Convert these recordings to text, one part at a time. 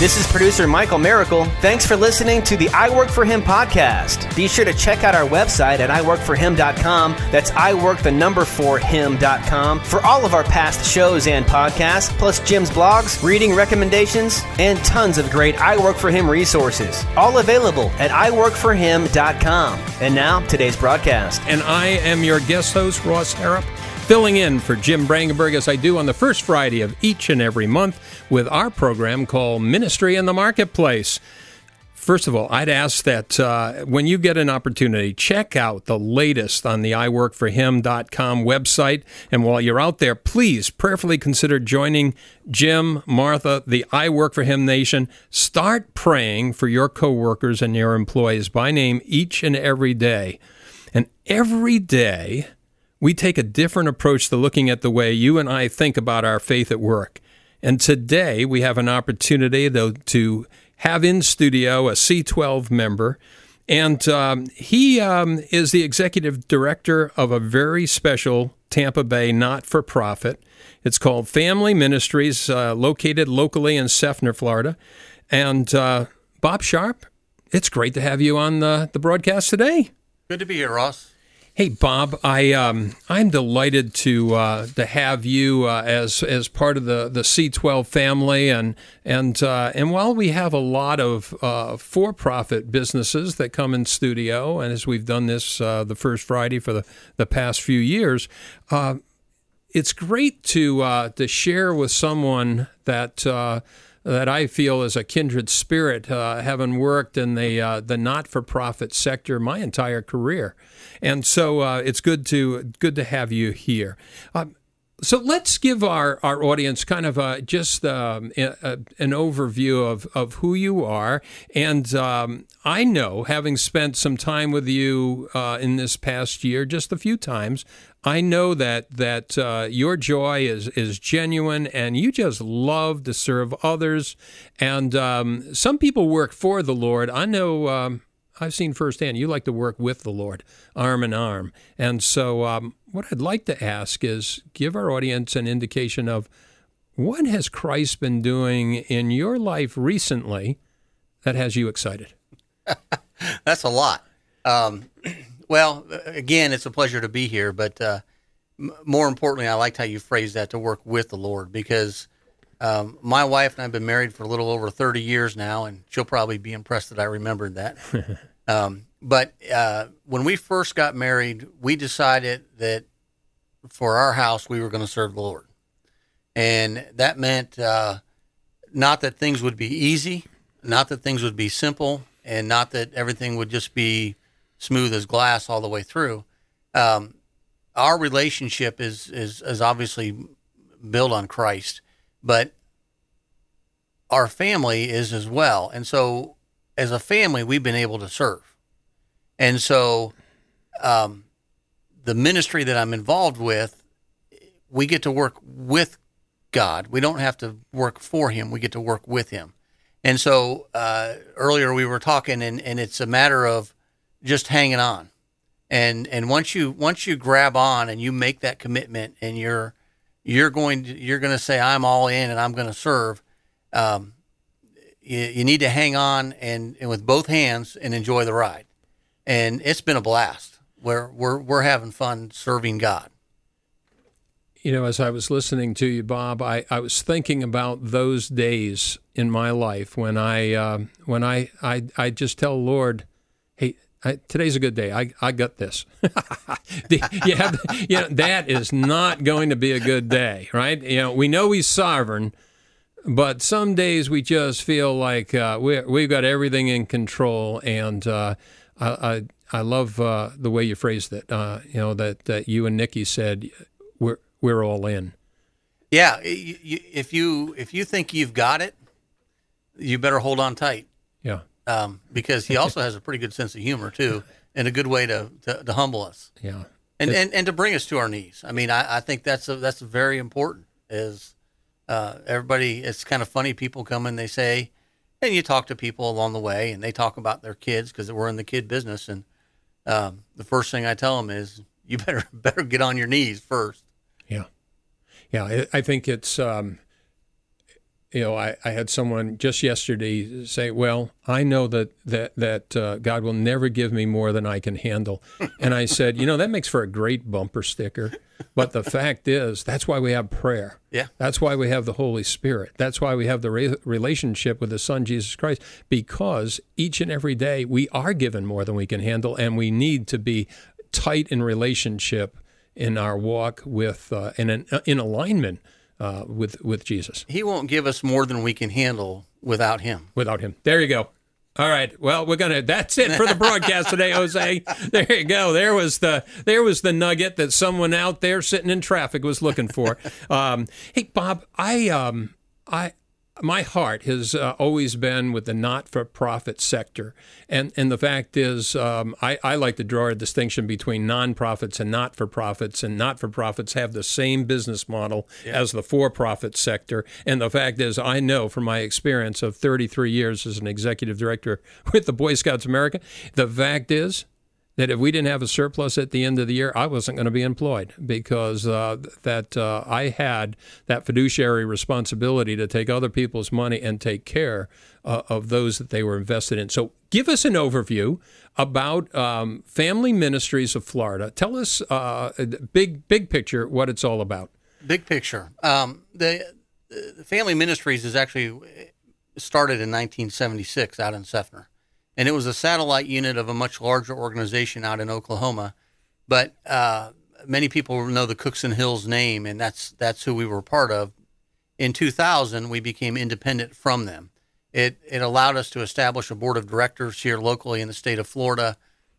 This is producer Michael Miracle. Thanks for listening to the I Work for Him podcast. Be sure to check out our website at iworkforhim.com. That's I work the number for him.com for all of our past shows and podcasts, plus Jim's blogs, reading recommendations, and tons of great I Work for Him resources. All available at iworkforhim.com. And now, today's broadcast. And I am your guest host, Ross Harrop filling in for Jim Brangenberg as I do on the first Friday of each and every month with our program called Ministry in the Marketplace. First of all, I'd ask that uh, when you get an opportunity, check out the latest on the iworkforhim.com website. And while you're out there, please prayerfully consider joining Jim, Martha, the I Work for Him Nation. Start praying for your coworkers and your employees by name each and every day. And every day, we take a different approach to looking at the way you and I think about our faith at work. And today we have an opportunity though to have in studio a C12 member. And um, he um, is the executive director of a very special Tampa Bay not for profit. It's called Family Ministries, uh, located locally in Seffner, Florida. And uh, Bob Sharp, it's great to have you on the, the broadcast today. Good to be here, Ross. Hey Bob, I um, I'm delighted to uh, to have you uh, as as part of the, the C12 family, and and uh, and while we have a lot of uh, for profit businesses that come in studio, and as we've done this uh, the first Friday for the, the past few years, uh, it's great to to share with someone that that I feel is a kindred spirit, uh, having worked in the uh, the not for profit sector my entire career, and so uh, it's good to good to have you here. Um, so let's give our, our audience kind of a, just um, a, a, an overview of, of who you are. And um, I know, having spent some time with you uh, in this past year, just a few times, I know that that uh, your joy is is genuine, and you just love to serve others. And um, some people work for the Lord. I know um, I've seen firsthand. You like to work with the Lord, arm in arm. And so, um, what I'd like to ask is give our audience an indication of what has Christ been doing in your life recently that has you excited. That's a lot. Um, well, again, it's a pleasure to be here, but uh, m- more importantly, I liked how you phrased that to work with the Lord because um, my wife and I have been married for a little over 30 years now, and she'll probably be impressed that I remembered that. um, but uh, when we first got married, we decided that for our house, we were going to serve the Lord. And that meant uh, not that things would be easy, not that things would be simple, and not that everything would just be smooth as glass all the way through. Um, our relationship is, is is obviously built on Christ, but our family is as well. And so, as a family, we've been able to serve. And so, um, the ministry that I'm involved with, we get to work with God. We don't have to work for Him. We get to work with Him. And so uh, earlier we were talking, and, and it's a matter of just hanging on. And and once you once you grab on and you make that commitment, and you're you're going to you're going to say I'm all in and I'm going to serve. Um, you, you need to hang on and, and with both hands and enjoy the ride. And it's been a blast. We're we're we're having fun serving God. You know, as I was listening to you, Bob, I, I was thinking about those days in my life when I uh, when I, I I just tell Lord, hey, I, today's a good day. I, I got this. you have, you know, that is not going to be a good day, right? You know, we know He's sovereign, but some days we just feel like uh, we we've got everything in control, and uh, I, I I love uh, the way you phrased it. Uh, you know that that you and Nikki said we're we're all in. Yeah, if you if you think you've got it, you better hold on tight. Yeah, um, because he also has a pretty good sense of humor too, and a good way to to, to humble us. Yeah, and, and and to bring us to our knees. I mean, I, I think that's a, that's very important. Is uh, everybody? It's kind of funny. People come and they say, and you talk to people along the way, and they talk about their kids because we're in the kid business. And um, the first thing I tell them is, you better better get on your knees first. Yeah, yeah. I, I think it's um, you know, I, I had someone just yesterday say, "Well, I know that that that uh, God will never give me more than I can handle," and I said, "You know, that makes for a great bumper sticker." But the fact is, that's why we have prayer. Yeah. That's why we have the Holy Spirit. That's why we have the re- relationship with the Son, Jesus Christ, because each and every day we are given more than we can handle, and we need to be tight in relationship in our walk with, uh, in, an, in alignment uh, with, with Jesus. He won't give us more than we can handle without Him. Without Him. There you go. All right. Well, we're gonna. That's it for the broadcast today, Jose. There you go. There was the there was the nugget that someone out there sitting in traffic was looking for. Um, hey, Bob, I um, I my heart has uh, always been with the not-for-profit sector, and and the fact is, um, I, I like to draw a distinction between nonprofits and not-for-profits, and not-for-profits have the same business model yeah. as the for-profit sector. And the fact is, I know from my experience of 33 years as an executive director with the Boy Scouts America, the fact is that if we didn't have a surplus at the end of the year, I wasn't going to be employed because uh, that uh, I had that fiduciary responsibility to take other people's money and take care uh, of those that they were invested in. So, give us an overview about um, Family Ministries of Florida. Tell us, uh, big big picture, what it's all about. Big picture. Um, the, the Family Ministries is actually started in 1976 out in Seffner and it was a satellite unit of a much larger organization out in Oklahoma. But uh, many people know the Cookson Hills name, and that's that's who we were part of. In 2000, we became independent from them. It it allowed us to establish a board of directors here locally in the state of Florida,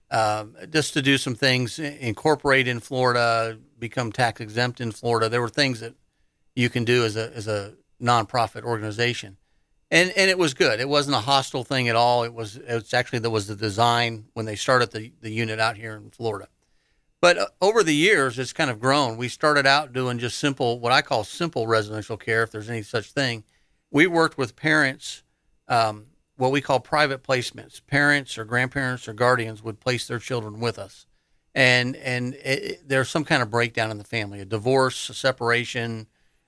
uh, just to do some things, incorporate in Florida, become tax exempt in Florida. There were things that you can do as a as a nonprofit organization and and it was good. It wasn't a hostile thing at all. It was it's actually that was the design when they started the the unit out here in Florida. But uh, over the years, it's kind of grown. We started out doing just simple, what I call simple residential care, if there's any such thing. We worked with parents, um, what we call private placements. Parents or grandparents or guardians would place their children with us, and and it, it, there's some kind of breakdown in the family, a divorce, a separation.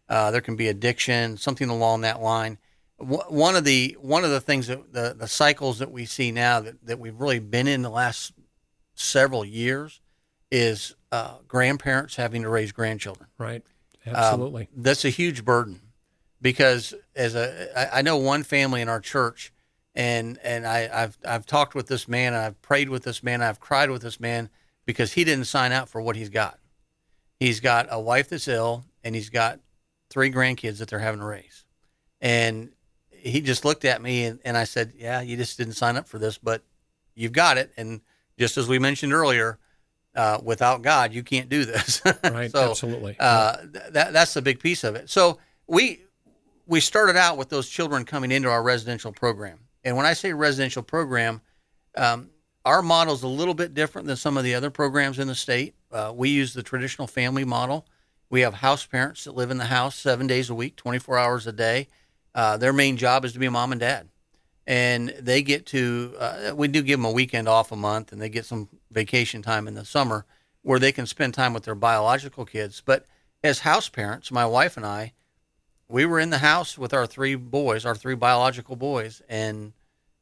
Uh, there can be addiction, something along that line one of the one of the things that the, the cycles that we see now that, that we've really been in the last several years is uh, grandparents having to raise grandchildren. Right. Absolutely. Um, that's a huge burden because as a I, I know one family in our church and and I, I've I've talked with this man and I've prayed with this man and I've cried with this man because he didn't sign out for what he's got. He's got a wife that's ill and he's got three grandkids that they're having to raise. And he just looked at me and, and I said, "Yeah, you just didn't sign up for this, but you've got it." And just as we mentioned earlier, uh, without God, you can't do this. right. so, absolutely. Uh, that that's a big piece of it. So we we started out with those children coming into our residential program, and when I say residential program, um, our model is a little bit different than some of the other programs in the state. Uh, we use the traditional family model. We have house parents that live in the house seven days a week, 24 hours a day. Uh, their main job is to be mom and dad, and they get to. Uh, we do give them a weekend off a month, and they get some vacation time in the summer where they can spend time with their biological kids. But as house parents, my wife and I, we were in the house with our three boys, our three biological boys, and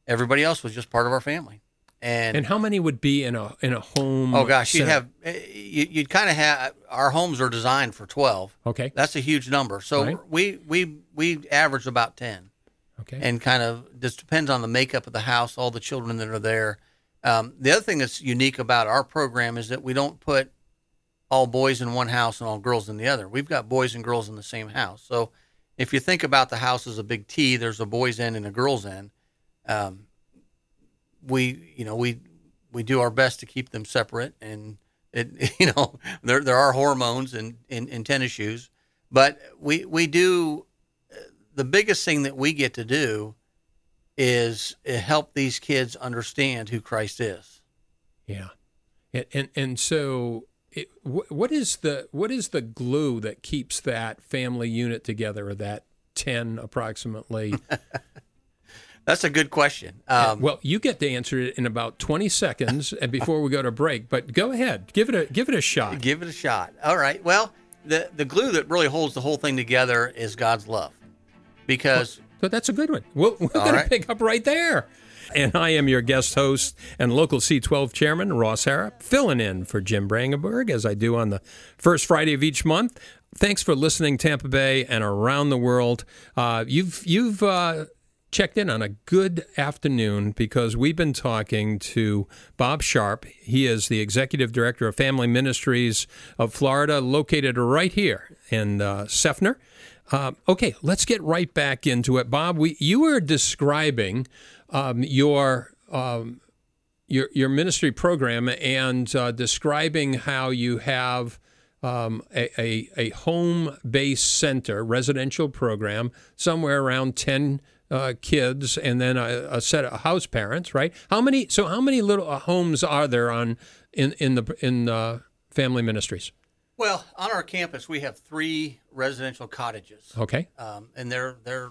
everybody else was just part of our family. And, and how many would be in a in a home? Oh gosh, you'd have eh, you'd kind of have our homes are designed for twelve. Okay, that's a huge number. So right. we we we average about ten. Okay, and kind of just depends on the makeup of the house, all the children that are there. Um, the other thing that's unique about our program is that we don't put all boys in one house and all girls in the other. We've got boys and girls in the same house. So if you think about the house as a big T, there's a boys' end and a girls' end. Um, we you know we we do our best to keep them separate and it you know there there are hormones in, in, in tennis shoes but we we do the biggest thing that we get to do is eh, help these kids understand who Christ is. Yeah. And and, and so it, what is the what is the glue that keeps that family unit together or that 10 approximately That's a good question. Um, well, you get to answer it in about 20 seconds and before we go to break. But go ahead, give it a give it a shot. Give it a shot. All right. Well, the the glue that really holds the whole thing together is God's love. because So that's a good one. We'll, we're going right. to pick up right there. And I am your guest host and local C12 chairman, Ross Harrop, filling in for Jim Brangenberg as I do on the first Friday of each month. Thanks for listening, Tampa Bay and around the world. Uh, you've you've uh, checked in on a good afternoon because we've been talking to Bob Sharp. He is the executive director of Family Ministries of Florida, located right here in uh, Seffner. Uh, okay, let's get right back into it, Bob. We you were describing um, your um, your your ministry program and uh, describing how you have um, a, a a home based center residential program somewhere around ten. Uh, kids and then a, a set of house parents, right? How many? So how many little uh, homes are there on in in the in uh, family ministries? well, on our campus we have three residential cottages, Okay, um, and they're they're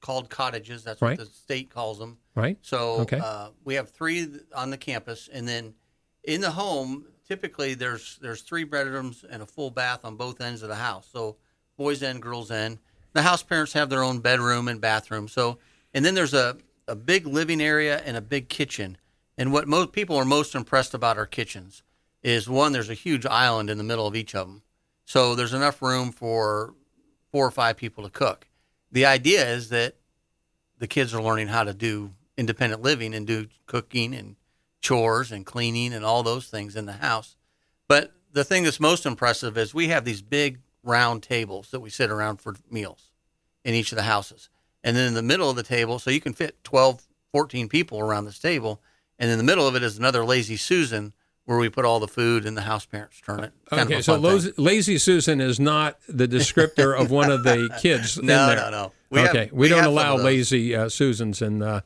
called cottages. That's Right. what the state calls them. right. So Okay. uh, we have three on the campus, and then in the home, typically there's there's three bedrooms and a full bath on both ends of the house. So boys end, girls end. The house parents have their own bedroom and bathroom. So and then there's a a big living area and a big kitchen. And what most people are most impressed about our kitchens is one, there's a huge island in the middle of each of them. So there's enough room for four or five people to cook. The idea is that the kids are learning how to do independent living and do cooking and chores and cleaning and all those things in the house. But the thing that's most impressive is we have these big round tables that we sit around for meals in each of the houses. And then in the middle of the table, so you can fit 12, 14 people around this table. And in the middle of it is another lazy Susan where we put all the food and the house parents turn it. Kind Okay, so lazy, lazy Susan is not the descriptor of one of the kids in No, there. no, no. We have- okay, we, we don't allow lazy uh, Susans in uh,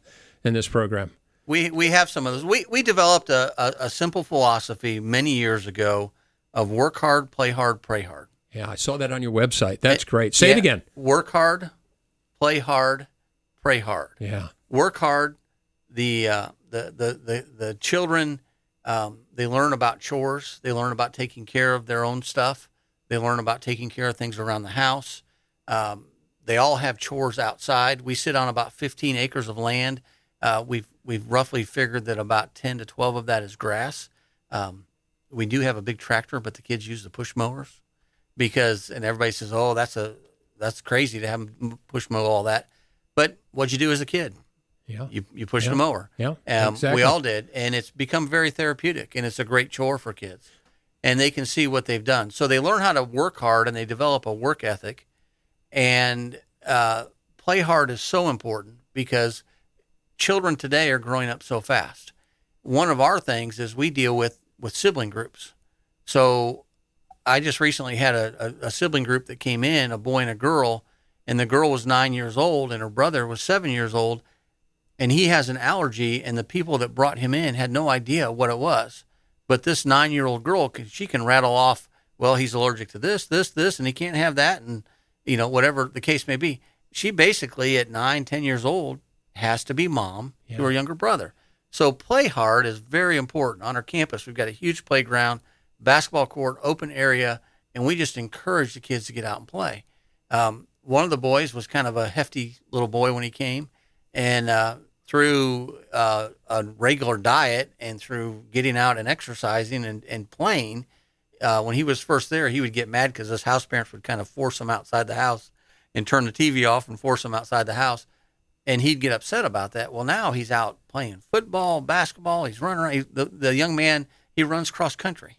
in this program. We we have some of those. We we developed a, a, a simple philosophy many years ago of work hard, play hard, pray hard. Yeah, I saw that on your website. That's great. Say it again. Work hard, play hard, pray hard. Yeah. Work hard. The uh, the, the the the children um, they learn about chores. They learn about taking care of their own stuff. They learn about taking care of things around the house. Um, they all have chores outside. We sit on about 15 acres of land. Uh, we've we've roughly figured that about 10 to 12 of that is grass. Um, we do have a big tractor, but the kids use the push mowers because, and everybody says, "Oh, that's a that's crazy to have them push mow all that." But what'd you do as a kid? Yeah. You you push Yeah. the mower. Yeah, Um, exactly. We all did, and it's become very therapeutic, and it's a great chore for kids, and they can see what they've done. So they learn how to work hard, and they develop a work ethic, and uh, play hard is so important because children today are growing up so fast. One of our things is we deal with with sibling groups. So I just recently had a, a, a sibling group that came in, a boy and a girl, and the girl was nine years old, and her brother was seven years old and he has an allergy and the people that brought him in had no idea what it was. But this nine year old girl she can rattle off well he's allergic to this this this and he can't have that and you know whatever the case may be. She basically at nine ten years old has to be mom to her younger brother. So play hard is very important. On our campus we've got a huge playground basketball court open area and we just encourage the kids to get out and play um, one of the boys was kind of a hefty little boy when he came and uh, through uh, a regular diet and through getting out and exercising and, and playing, uh, when he was first there, he would get mad because his house parents would kind of force him outside the house and turn the TV off and force him outside the house. And he'd get upset about that. Well, now he's out playing football, basketball. He's running around. He, the, the young man, he runs cross country.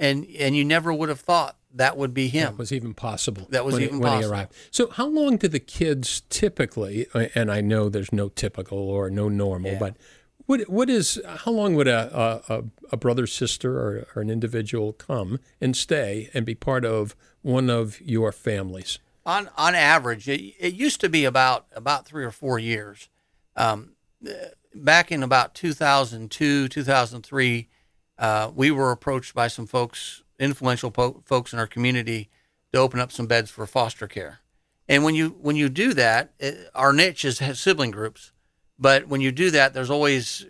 And, and you never would have thought that would be him. That was even possible. That was when, he- even when he arrived. So, how long do the kids typically? And I know there's no typical or no normal, Yeah. but what what is? How long would a a, a- brother, sister, or, or an individual come and stay and be part of one of your families? on on average, it, it used to be about about three or four years. Um, back in about 2002, 2003, uh, we were approached by some folks, influential po- folks in our community, to open up some beds for foster care. And when you when you do that, it, our niche is sibling groups. But when you do that, there's always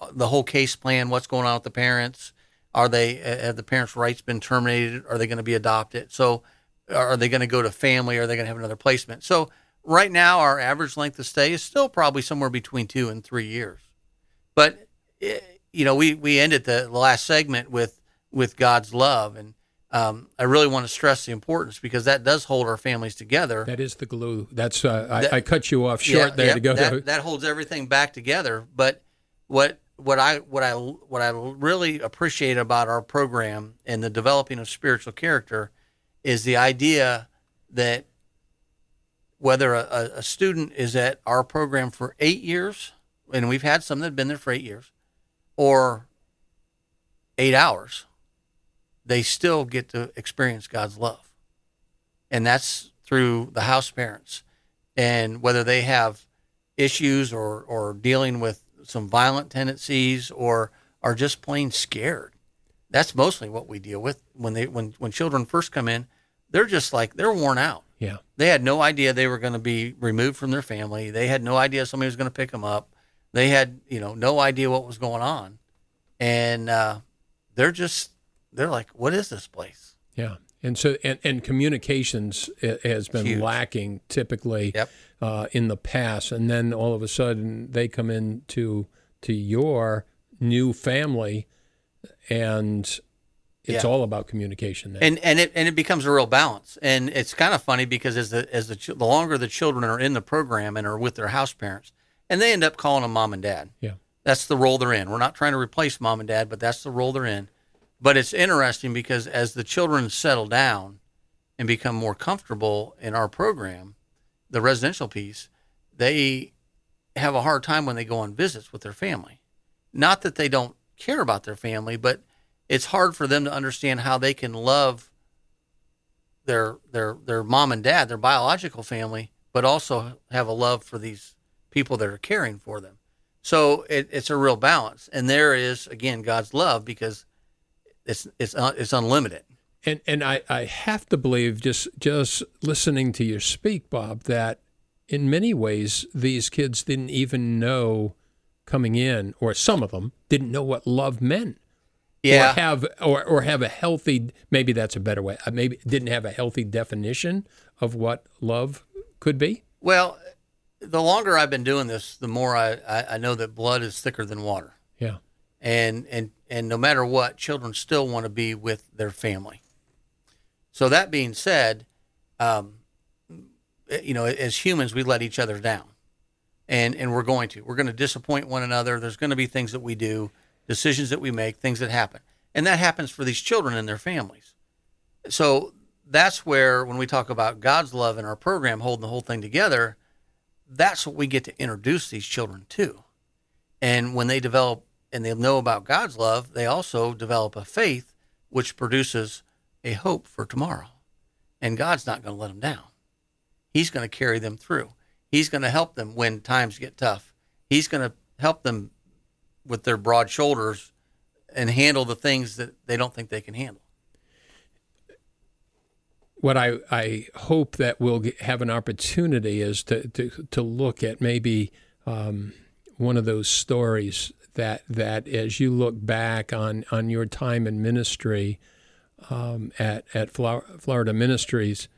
uh, the whole case plan. What's going on with the parents? Are they have the parents' rights been terminated? Are they going to be adopted? So, are they going to go to family? Are they going to have another placement? So, right now our average length of stay is still probably somewhere between two and three years. But eh, you know, we we ended the last segment with with God's love, and um, I really want to stress the importance because that does hold our families together. That is the glue. That's uh, I, That- I cut you off short Yeah, there yeah, to go that, to. that holds everything back together. But what what I what I what I really appreciate about our program and the developing of spiritual character is the idea that whether a, a- a student is at our program for eight years, and we've had some that have been there for eight years, or eight hours, they still get to experience God's love. And that's through the house parents. And whether they have issues or, or dealing with some violent tendencies or are just plain scared. That's mostly what we deal with when they when, when children first come in, they're just like they're worn out. yeah. They had no idea they were going to be removed from their family. They had no idea somebody was going to pick them up. They had, you know, no idea what was going on. And uh, they're just, they're like, what is this place? Yeah, and so and, and communications has been Huge. lacking typically Yep. uh, in the past, and then all of a sudden they come into to your new family, and it's Yeah. all about communication. Then. and and it and it becomes a real balance. And it's kind of funny because as the as the the longer the children are in the program and are with their house parents, and they end up calling them mom and dad. yeah, That's the role they're in. We're not trying to replace mom and dad, but that's the role they're in. But it's interesting because as the children settle down and become more comfortable in our program, the residential piece, they have a hard time when they go on visits with their family. Not that they don't care about their family, but it's hard for them to understand how they can love their their their mom and dad, their biological family, but also have a love for these people that are caring for them. So it, it's a real balance, and there is again God's love because it's it's uh, it's unlimited. and and I, I have to believe just just listening to you speak, Bob, that in many ways these kids didn't even know coming in, or some of them didn't know what love meant. Yeah, or have or, or have a healthy maybe that's a better way uh, maybe didn't have a healthy definition of what love could be well, the longer I've been doing this, the more I, I, I know that blood is thicker than water, yeah and and and no matter what, children still want to be with their family. So that being said, um, you know, as humans, we let each other down, and and we're going to we're going to disappoint one another. There's going to be things that we do, decisions that we make, things that happen, and that happens for these children and their families. So that's where when we talk about God's love in our program, holding the whole thing together, that's what we get to introduce these children to. And when they develop and they know about God's love, they also develop a faith which produces a hope for tomorrow. And God's not going to let them down. He's going to carry them through. He's going to help them when times get tough. He's going to help them with their broad shoulders and handle the things that they don't think they can handle. What I, I hope that we'll have an opportunity is to, to, to look at maybe um, one of those stories that that as you look back on, on your time in ministry um, at at Florida Ministries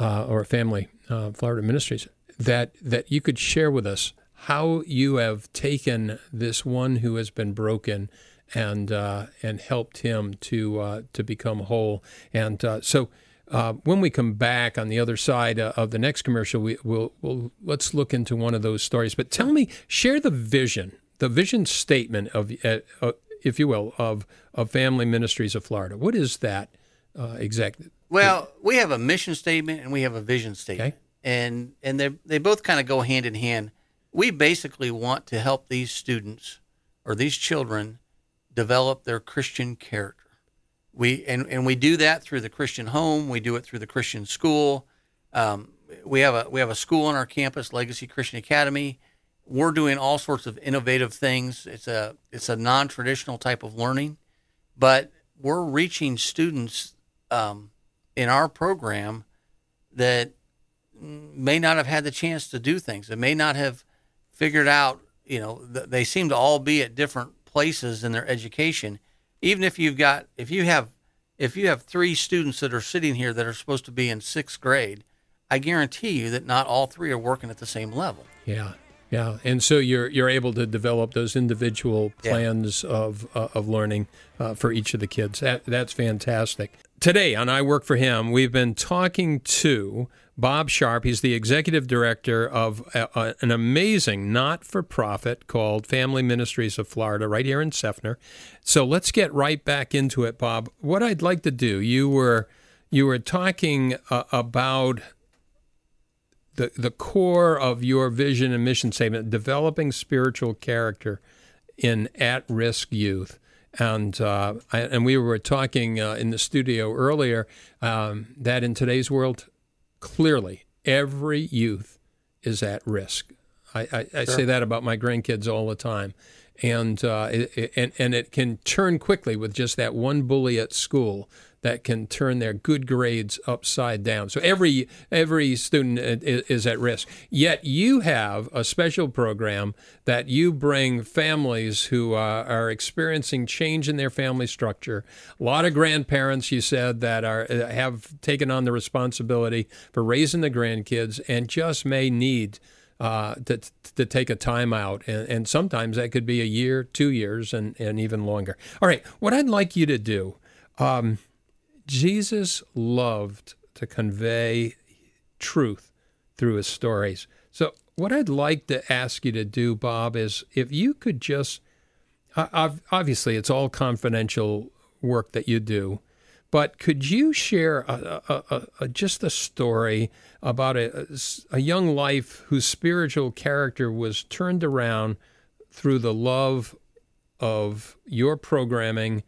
uh, or Family uh, Florida Ministries that that you could share with us how you have taken this one who has been broken and uh, and helped him to uh, to become whole and uh, so. Uh, when we come back on the other side uh, of the next commercial, we, we'll, we'll let's look into one of those stories. But tell me, share the vision, the vision statement of, uh, uh, if you will, of of Family Ministries of Florida. What is that uh, exactly? Well, we have a mission statement and we have a vision statement, Okay. and and they they both kind of go hand in hand. We basically want to help these students or these children develop their Christian character. We and, and we do that through the Christian home. We do it through the Christian school. Um, we have a we have a school on our campus, Legacy Christian Academy. We're doing all sorts of innovative things. It's a it's a non traditional type of learning, but we're reaching students um, in our program that may not have had the chance to do things. They may not have figured out. You know, th- they seem to all be at different places in their education. Even if you've got, if you have, if you have three students that are sitting here that are supposed to be in sixth grade, I guarantee you that not all three are working at the same level. Yeah. Yeah, and so you're you're able to develop those individual plans yeah. of uh, of learning uh, for each of the kids. That that's fantastic. Today on I Work for Him, we've been talking to Bob Sharp. He's the executive director of a, a, an amazing not for profit called Family Ministries of Florida, right here in Seffner. So let's get right back into it, Bob. What I'd like to do, you were you were talking uh, about the the core of your vision and mission statement: developing spiritual character in at-risk youth. And uh, I, and we were talking uh, in the studio earlier um, that in today's world, clearly every youth is at risk. I, I, I sure. say that about my grandkids all the time, and uh, it, it, and and it can turn quickly with just that one bully at school that can turn their good grades upside down. So every every student is at risk. Yet you have a special program that you bring families who uh, are experiencing change in their family structure. A lot of grandparents, you said, that are uh, have taken on the responsibility for raising the grandkids and just may need. Uh, to, to take a time out. And, and sometimes that could be a year, two years, and, and even longer. All right, what I'd like you to do, um, Jesus loved to convey truth through his stories. So, what I'd like to ask you to do, Bob, is if you could just obviously it's all confidential work that you do, but could you share a, a, a, just a story about a, a young life whose spiritual character was turned around through the love of your programming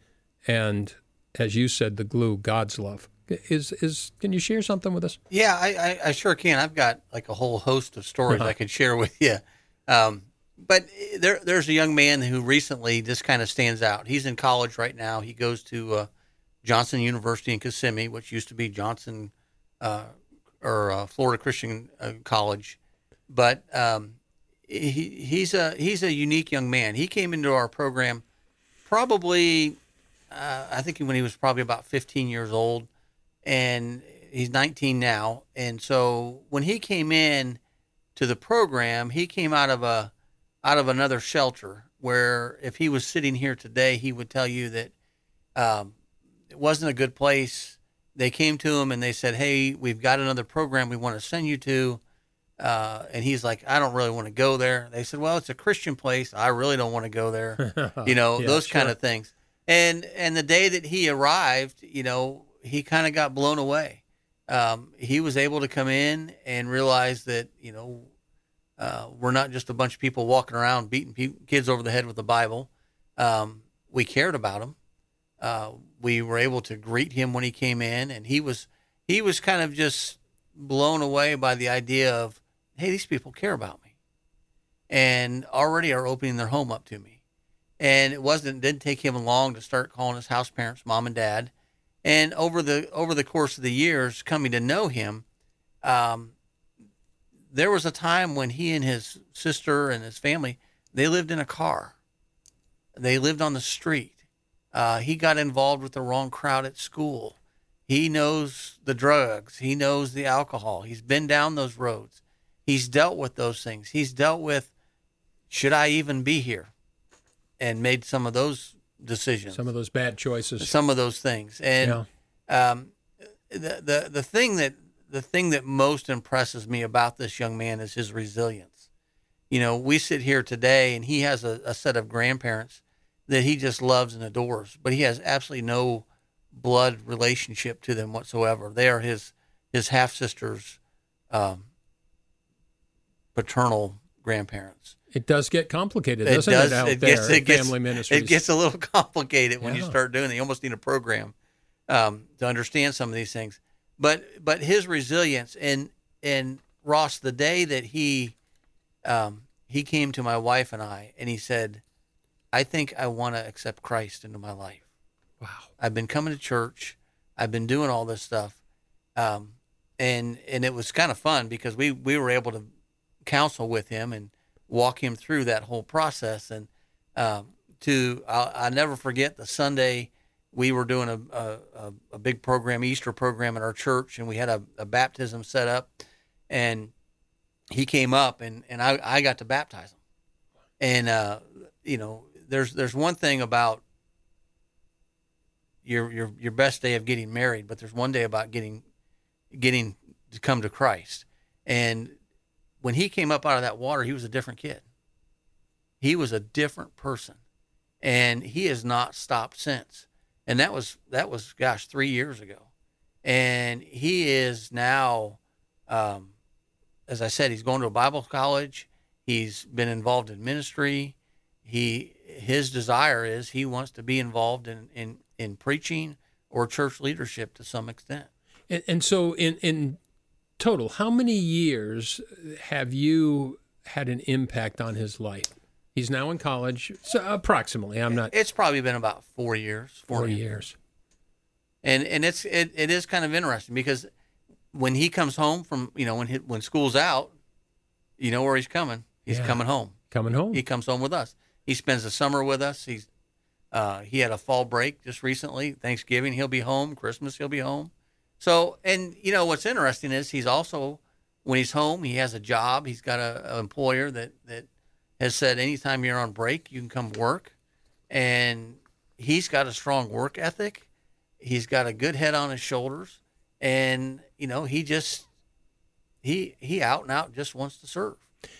and as you said, the glue, God's love. Is is can you share something with us? Yeah, I, I, I sure can. I've got like a whole host of stories uh-huh. I could share with you. Um, but there there's a young man who recently this kind of stands out. He's in college right now. He goes to uh, Johnson University in Kissimmee, which used to be Johnson uh, or uh, Florida Christian uh, College. But um, he he's a he's a unique young man. He came into our program probably uh, I think when he was probably about 15 years old, and he's 19 now. And so when he came in to the program, he came out of a out of another shelter where if he was sitting here today, he would tell you that um, it wasn't a good place. They came to him and they said, "Hey, we've got another program we want to send you to." Uh, and he's like, I don't really want to go there. They said, Well, it's a Christian place. I really don't want to go there. You know, yeah, those sure. kind of things. And and the day that he arrived, you know, he kind of got blown away. Um, he was able to come in and realize that you know uh, we're not just a bunch of people walking around beating pe- kids over the head with the Bible. Um, we cared about him. Uh, we were able to greet him when he came in, and he was he was kind of just blown away by the idea of, hey, these people care about me, and already are opening their home up to me and it wasn't didn't take him long to start calling his house parents mom and dad. And over the over the course of the years coming to know him um, there was a time when he and his sister and his family they lived in a car. They lived on the street. Uh, he got involved with the wrong crowd at school. He knows the drugs. He knows the alcohol. He's been down those roads. He's dealt with those things. He's dealt with should i even be here and made some of those decisions, some of those bad choices, some of those things. And yeah. um, the the the thing that the thing that most impresses me about this young man is his resilience. You know, we sit here today, and he has a, a set of grandparents that he just loves and adores, but he has absolutely no blood relationship to them whatsoever. They are his his half sisters' um, paternal grandparents. It does get complicated, doesn't it? Does, it out it gets, there, it gets, family ministries. It gets a little complicated when yeah. you start doing it. You almost need a program um, to understand some of these things. But but his resilience and and Ross, the day that he um, he came to my wife and I, and he said, "I think I want to accept Christ into my life." Wow! I've been coming to church. I've been doing all this stuff, um, and and it was kind of fun because we we were able to counsel with him and walk him through that whole process. And um, to I'll, I'll, never forget the Sunday we were doing a, a, a, big program, Easter program at our church, and we had a, a baptism set up. and he came up and and I I got to baptize him, and uh, you know there's there's one thing about your your your best day of getting married, but there's one day about getting getting to come to Christ. And when he came up out of that water, he was a different kid. He was a different person, and he has not stopped since. And that was that was gosh three years ago, and he is now, um, as I said, he's going to a Bible college. He's been involved in ministry. He his desire is he wants to be involved in in in preaching or church leadership to some extent. And, and so, in in total, how many years have you had an impact on his life? He's now in college, so approximately. I'm not It's probably been about four years. four a half years. and and it's it, it is kind of interesting because when he comes home from you know when he, when school's out, you know where he's coming. He's Yeah. coming home. Coming home. He comes home with us. He spends the summer with us. He's uh, he had a fall break just recently. Thanksgiving he'll be home. Christmas he'll be home. So and you know what's interesting is he's also when he's home he has a job. He's got a, a employer that that has said anytime you're on break you can come work, and he's got a strong work ethic. He's got a good head on his shoulders, and you know he just he he out and out just wants to serve.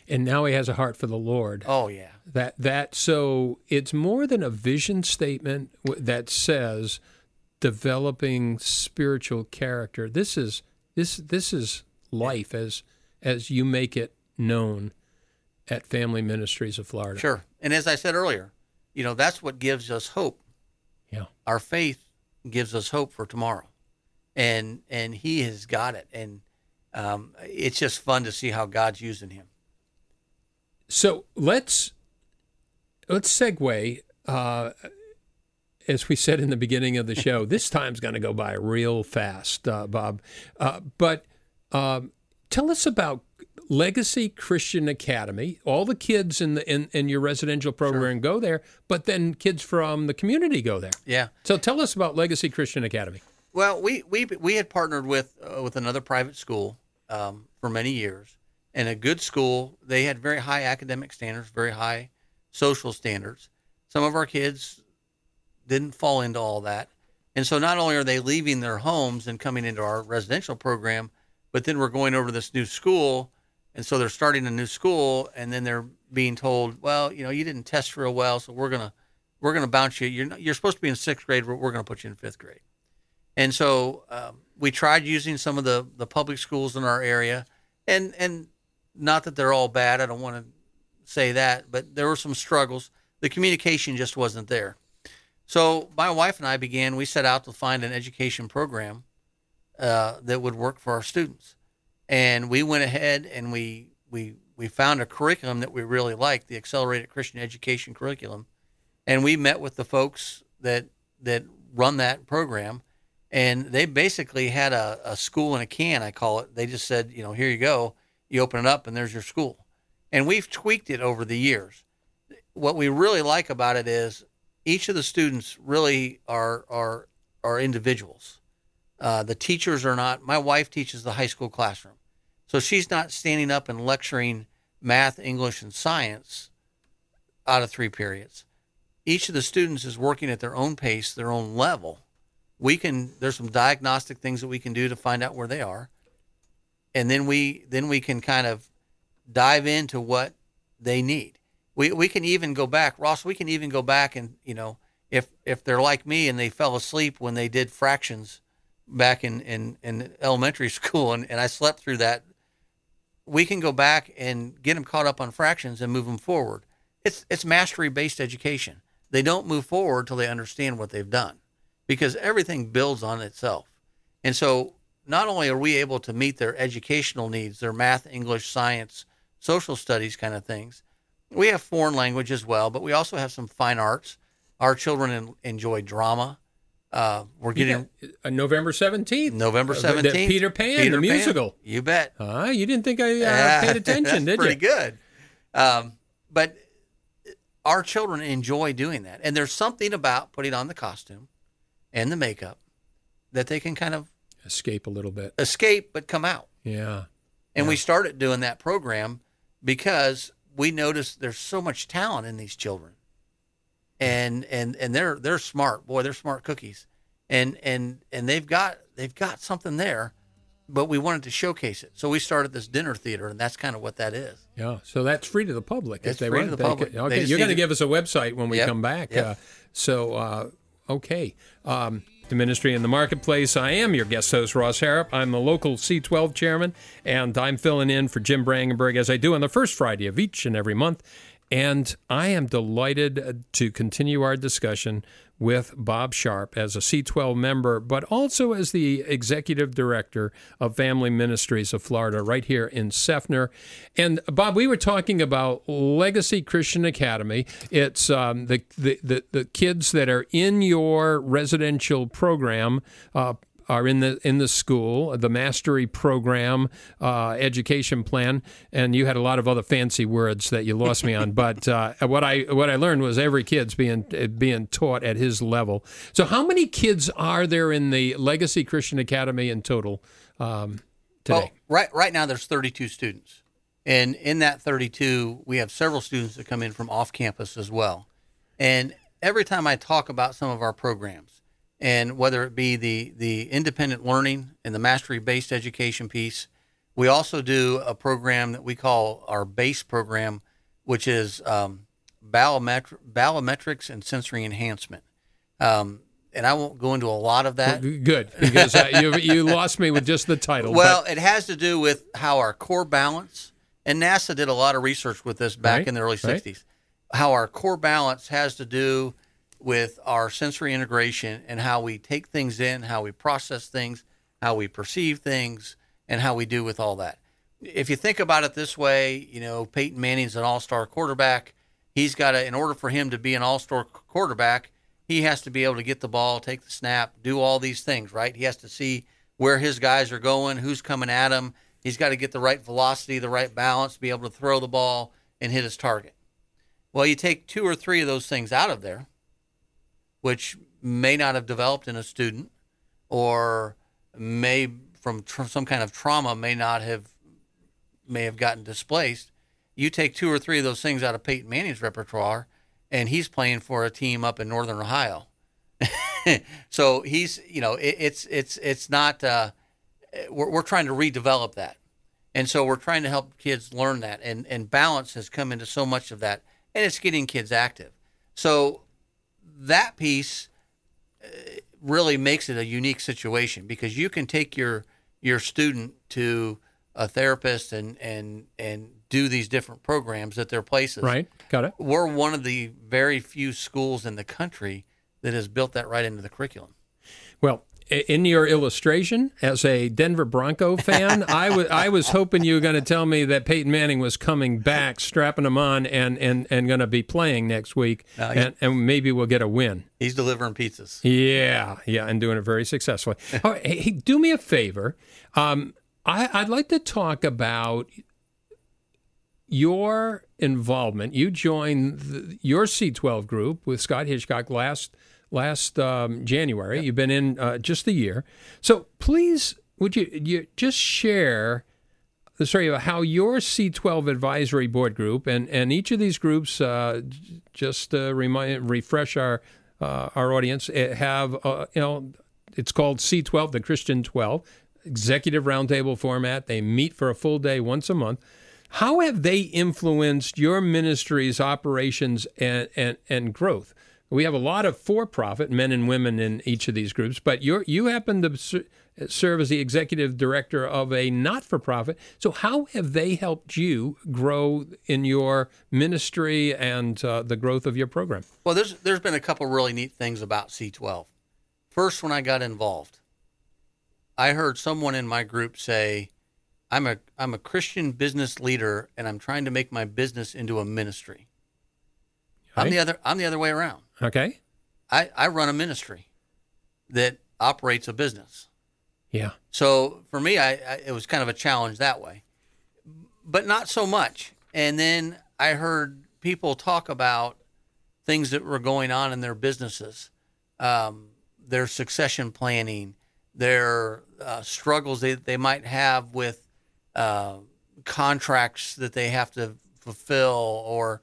and now he has a heart for the Lord. Oh yeah. That that so it's more than a vision statement that says developing spiritual character. This is this this is life as as you make it known at Family Ministries of Florida. Sure. And as I said earlier, you know, that's what gives us hope. Yeah. Our faith gives us hope for tomorrow. And and he has got it. And um, it's just fun to see how God's using him. So let's let's segue. Uh, as we said in the beginning of the show, this time's going to go by real fast, uh, Bob. Uh, but um, tell us about Legacy Christian Academy. All the kids in the in, in your residential program go there, but then kids from the community go there. Yeah. So tell us about Legacy Christian Academy. Well, we we we had partnered with uh, with another private school um, for many years, and a good school. They had very high academic standards, very high social standards. Some of our kids didn't fall into all that, and so not only are they leaving their homes and coming into our residential program, but then we're going over to this new school, and so they're starting a new school, and then they're being told, well, you know, you didn't test real well, so we're gonna we're gonna bounce you. You're not, you're supposed to be in sixth grade, but we're gonna put you in fifth grade. And so um, we tried using some of the, the public schools in our area, and and not that they're all bad. I don't want to say that, but there were some struggles. The communication just wasn't there. So my wife and I began. We set out to find an education program uh, that would work for our students, and we went ahead and we we we found a curriculum that we really liked, the Accelerated Christian Education curriculum, and we met with the folks that that run that program. And they basically had a, a school in a can i call it. They just said you know here you go. You open it up and there's your school. And we've tweaked it over the years. What we really like about it is each of the students really are are are individuals. Uh, the teachers are not my wife teaches the high school classroom. So she's not standing up and lecturing math english and science out of three periods. Each of the students is working at their own pace their own level. We can there's some diagnostic things that we can do to find out where they are. And then we then we can kind of dive into what they need we we can even go back ross we can even go back and you know if if they're like me and they fell asleep when they did fractions back in in, in elementary school and, and i slept through that we can go back and get them caught up on fractions and move them forward it's it's mastery based education they don't move forward till they understand what they've done because everything builds on itself. And so not only are we able to meet their educational needs, their math, English, science, social studies kind of things, we have foreign language as well, but we also have some fine arts. Our children en- enjoy drama. Uh, we're getting Uh, November 17th. November Uh, 17th. the Peter Pan, Peter the musical. You bet. Ah, you didn't think I uh, paid attention, did pretty you? Pretty good. Um, but our children enjoy doing that, and there's something about putting on the costume and the makeup that they can kind of Escape a little bit. escape but come out. Yeah. And we started doing that program because we noticed there's so much talent in these children. And and and they're they're smart. Boy, they're smart cookies. And and and they've got they've got something there, but we wanted to showcase it. So we started this dinner theater and that's kind of what that is. Yeah, so that's free to the public. if It's they free want. to the They public. could- okay, you're going to to- give us a website when we Yep, come back. yep. Uh, so, uh, okay. Um, the Ministry in the Marketplace. I am your guest host, Ross Harrop. I'm the local C12 chairman, and I'm filling in for Jim Brangenberg as I do on the first Friday of each and every month. And I am delighted to continue our discussion with Bob Sharp as a C12 member, but also as the executive director of Family Ministries of Florida, right here in Seffner. And Bob, we were talking about Legacy Christian Academy. It's um, the, the, the, the kids that are in your residential program. Uh, are in the in the school, the mastery program, uh, education plan, and you had a lot of other fancy words that you lost me on. But uh, what I what I learned was every kid's being being taught at his level. So, how many kids are there in the Legacy Christian Academy in total um, today? Well, right right now there's 32 students, and in that 32, we have several students that come in from off campus as well. And every time I talk about some of our programs, and whether it be the the independent learning and the mastery based education piece, we also do a program that we call our base program, which is um, biometri- biometrics and sensory enhancement. Um, and I won't go into a lot of that. Good, because uh, you you lost me with just the title. Well, it has to do with how our core balance, and NASA did a lot of research with this back Right, in the early right. 60s. How our core balance has to do with our sensory integration and how we take things in, how we process things, how we perceive things, and how we do with all that. If you think about it this way, you know, Peyton Manning's an all star quarterback. He's got to, in order for him to be an all star quarterback, he has to be able to get the ball, take the snap, do all these things, right? He has to see where his guys are going, who's coming at him. He's got to get the right velocity, the right balance, be able to throw the ball and hit his target. Well, you take two or three of those things out of there, which may not have developed in a student or may from tr- some kind of trauma may not have may have gotten displaced. You take two or three of those things out of Peyton Manning's repertoire, and he's playing for a team up in Northern Ohio. so he's, you know, it, it's it's it's not. Uh, we're we're trying to redevelop that, and so we're trying to help kids learn that, and and balance has come into so much of that, and it's getting kids active. So that piece uh, really makes it a unique situation because you can take your your student to a therapist and and and do these different programs at their places. right, got it. We're one of the very few schools in the country that has built that right into the curriculum. Well, in your illustration, as a Denver Bronco fan, I was I was hoping you were going to tell me that Peyton Manning was coming back, strapping him on, and and, and going to be playing next week, he's- and, and maybe we'll get a win. He's delivering pizzas. Yeah, yeah, and doing it very successfully. All right, hey, do me a favor. Um, I, I'd like to talk about your involvement. You joined the, your C12 group with Scott Hitchcock last last um, January. You've been in uh, just a year. So please, would you you just share the story of how your C12 advisory board group and, and each of these groups uh, just uh, remind refresh our uh, our audience eh, have uh, you know it's called C12 the Christian 12 executive roundtable format they meet for a full day once a month how have they influenced your ministry's operations and, and, and growth we have a lot of for-profit men and women in each of these groups, but you you happen to ser- serve as the executive director of a not-for-profit. So how have they helped you grow in your ministry and uh, the growth of your program? Well, there's there's been a couple really neat things about C12. First, when I got involved, I heard someone in my group say, "I'm a I'm a Christian business leader, and I'm trying to make my business into a ministry." I'm the other I'm the other way around. Okay. I, I run a ministry that operates a business. Yeah. So for me, I, I it was kind of a challenge that way, but not so much. And then I heard people talk about things that were going on in their businesses, um, their succession planning, their uh, struggles they, they might have with uh, contracts that they have to fulfill or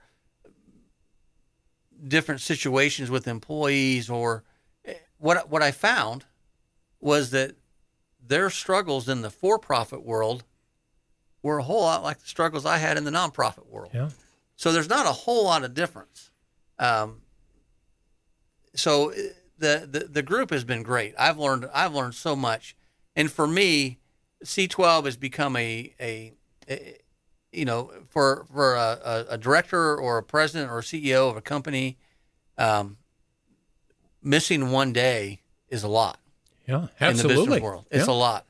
different situations with employees or eh, what what I found was that their struggles in the for-profit world were a whole lot like the struggles I had in the nonprofit world. Yeah. So there's not a whole lot of difference. Um, so eh, the, the the group has been great. I've learned I've learned so much, and for me, C12 has become a a, a you know for for a, a, director or a president or a CEO of a company, um, missing one day is a lot. Yeah, absolutely. In the business world, it's yeah. a lot.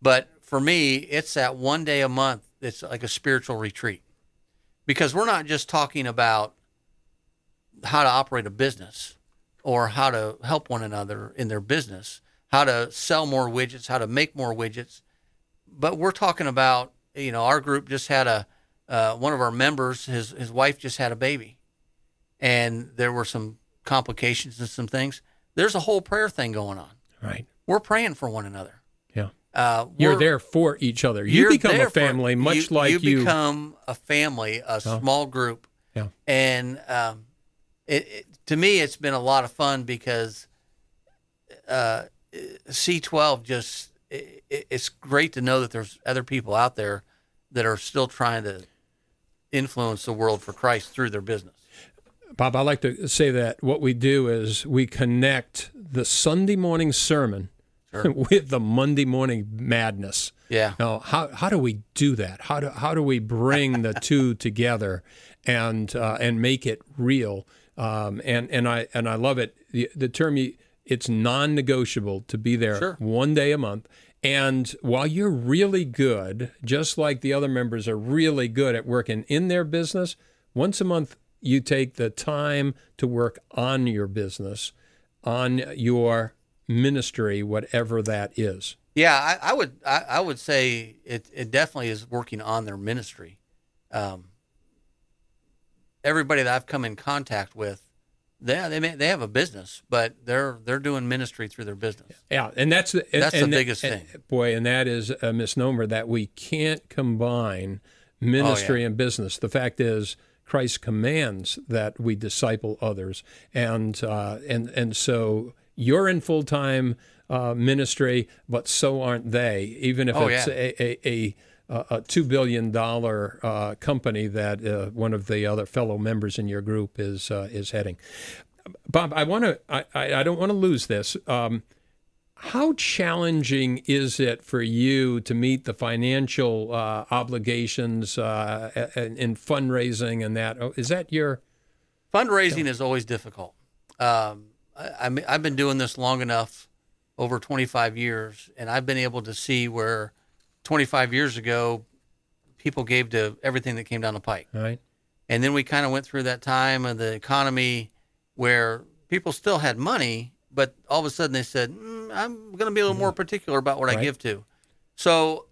But for me, it's that one day a month. It's like a spiritual retreat, because we're not just talking about how to operate a business or how to help one another in their business, how to sell more widgets, how to make more widgets. But we're talking about, you know, our group just had a uh, one of our members, his his wife just had a baby, and there were some complications and some things. There's a whole prayer thing going on. Right. We're praying for one another. Yeah. Uh, you're there for each other. You become a family, for, much you, like you, you become a family, a oh. small group. Yeah. And um, it, it, to me, it's been a lot of fun because uh, C12 just it, it's great to know that there's other people out there that are still trying to influence the world for Christ through their business. Bob, I like to say that what we do is we connect the Sunday morning sermon sure. with the Monday morning madness. Yeah. Now, how how do we do that? How do how do we bring the two together and uh, and make it real? Um, and and I and I love it. The, the term you, it's non-negotiable to be there sure. one day a month. And while you're really good, just like the other members are really good at working in their business, once a month you take the time to work on your business, on your ministry, whatever that is. Yeah, I, I would I, I, would say it, it definitely is working on their ministry. Um, everybody that I've come in contact with, they they may, they have a business, but they're they're doing ministry through their business. Yeah, and that's the, that's and, the biggest and, thing, boy. And that is a misnomer that we can't combine ministry oh, yeah. and business. The fact is, Christ commands that we disciple others, and uh, and and so you're in full time uh, ministry, but so aren't they. Even if oh, it's yeah. a, a, a a two billion dollar uh, company that uh, one of the other fellow members in your group is uh, is heading. Bob, I want to. I, I don't want to lose this. Um, how challenging is it for you to meet the financial uh, obligations uh, in, in, fundraising and that? Oh, is that your fundraising is always difficult. Um, I, I, I've been doing this long enough, over 25 years, and I've been able to see where 25 years ago, people gave to everything that came down the pike. Right. And then we kind of went through that time of the economy where people still had money, but all of a sudden they said, mm, I'm going to be a little more particular about what right. I give to. So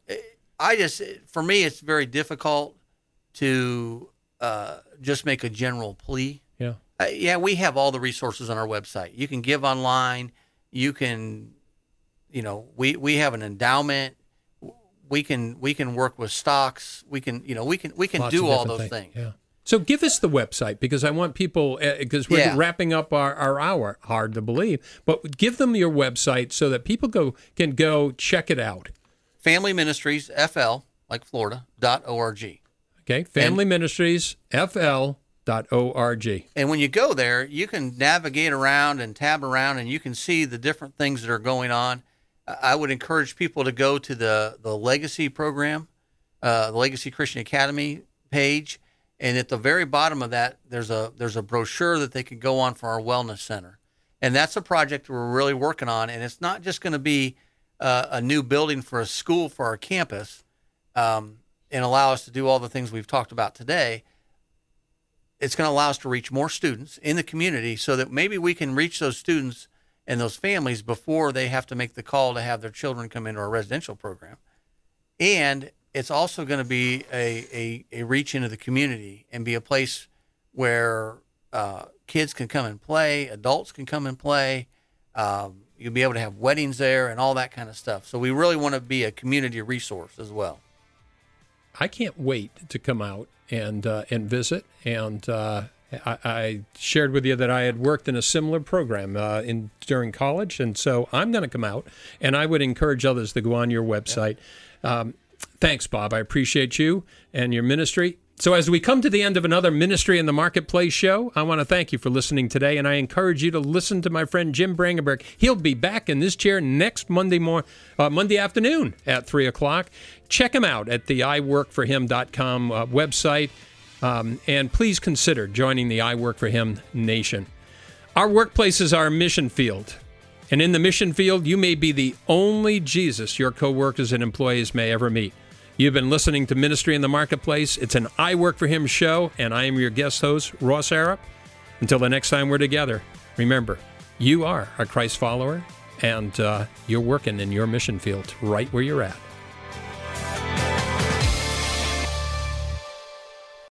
I just, for me, it's very difficult to uh, just make a general plea. Yeah. Uh, yeah, we have all the resources on our website. You can give online. You can, you know, we, we have an endowment we can we can work with stocks. We can you know we can we can Lots do all those things. things. Yeah. So give us the website because I want people because uh, we're yeah. wrapping up our, our hour. Hard to believe, but give them your website so that people go can go check it out. Family Ministries FL like Florida dot org. Okay, Family and, Ministries FL dot org. And when you go there, you can navigate around and tab around, and you can see the different things that are going on. I would encourage people to go to the the Legacy program, uh, the Legacy Christian Academy page, and at the very bottom of that, there's a there's a brochure that they can go on for our wellness center, and that's a project we're really working on. And it's not just going to be uh, a new building for a school for our campus, um, and allow us to do all the things we've talked about today. It's going to allow us to reach more students in the community, so that maybe we can reach those students and those families before they have to make the call to have their children come into our residential program. And it's also going to be a, a, a reach into the community and be a place where uh, kids can come and play, adults can come and play. Um, you'll be able to have weddings there and all that kind of stuff. So we really want to be a community resource as well. I can't wait to come out and uh, and visit. And uh, I, I, shared with you that I had worked in a similar program uh, in during college, and so I'm going to come out. And I would encourage others to go on your website. Yeah. Um, thanks, Bob. I appreciate you and your ministry. So, as we come to the end of another Ministry in the Marketplace show, I want to thank you for listening today, and I encourage you to listen to my friend Jim Brangenberg. He'll be back in this chair next Monday morning, uh, Monday afternoon at three o'clock. Check him out at the iworkforhim.com uh, website, um, and please consider joining the I Work for Him Nation. Our workplace is our mission field, and in the mission field, you may be the only Jesus your coworkers and employees may ever meet. You've been listening to Ministry in the Marketplace. It's an I Work for Him show, and I am your guest host, Ross Harrop. Until the next time we're together, remember, you are a Christ follower, and uh, you're working in your mission field right where you're at.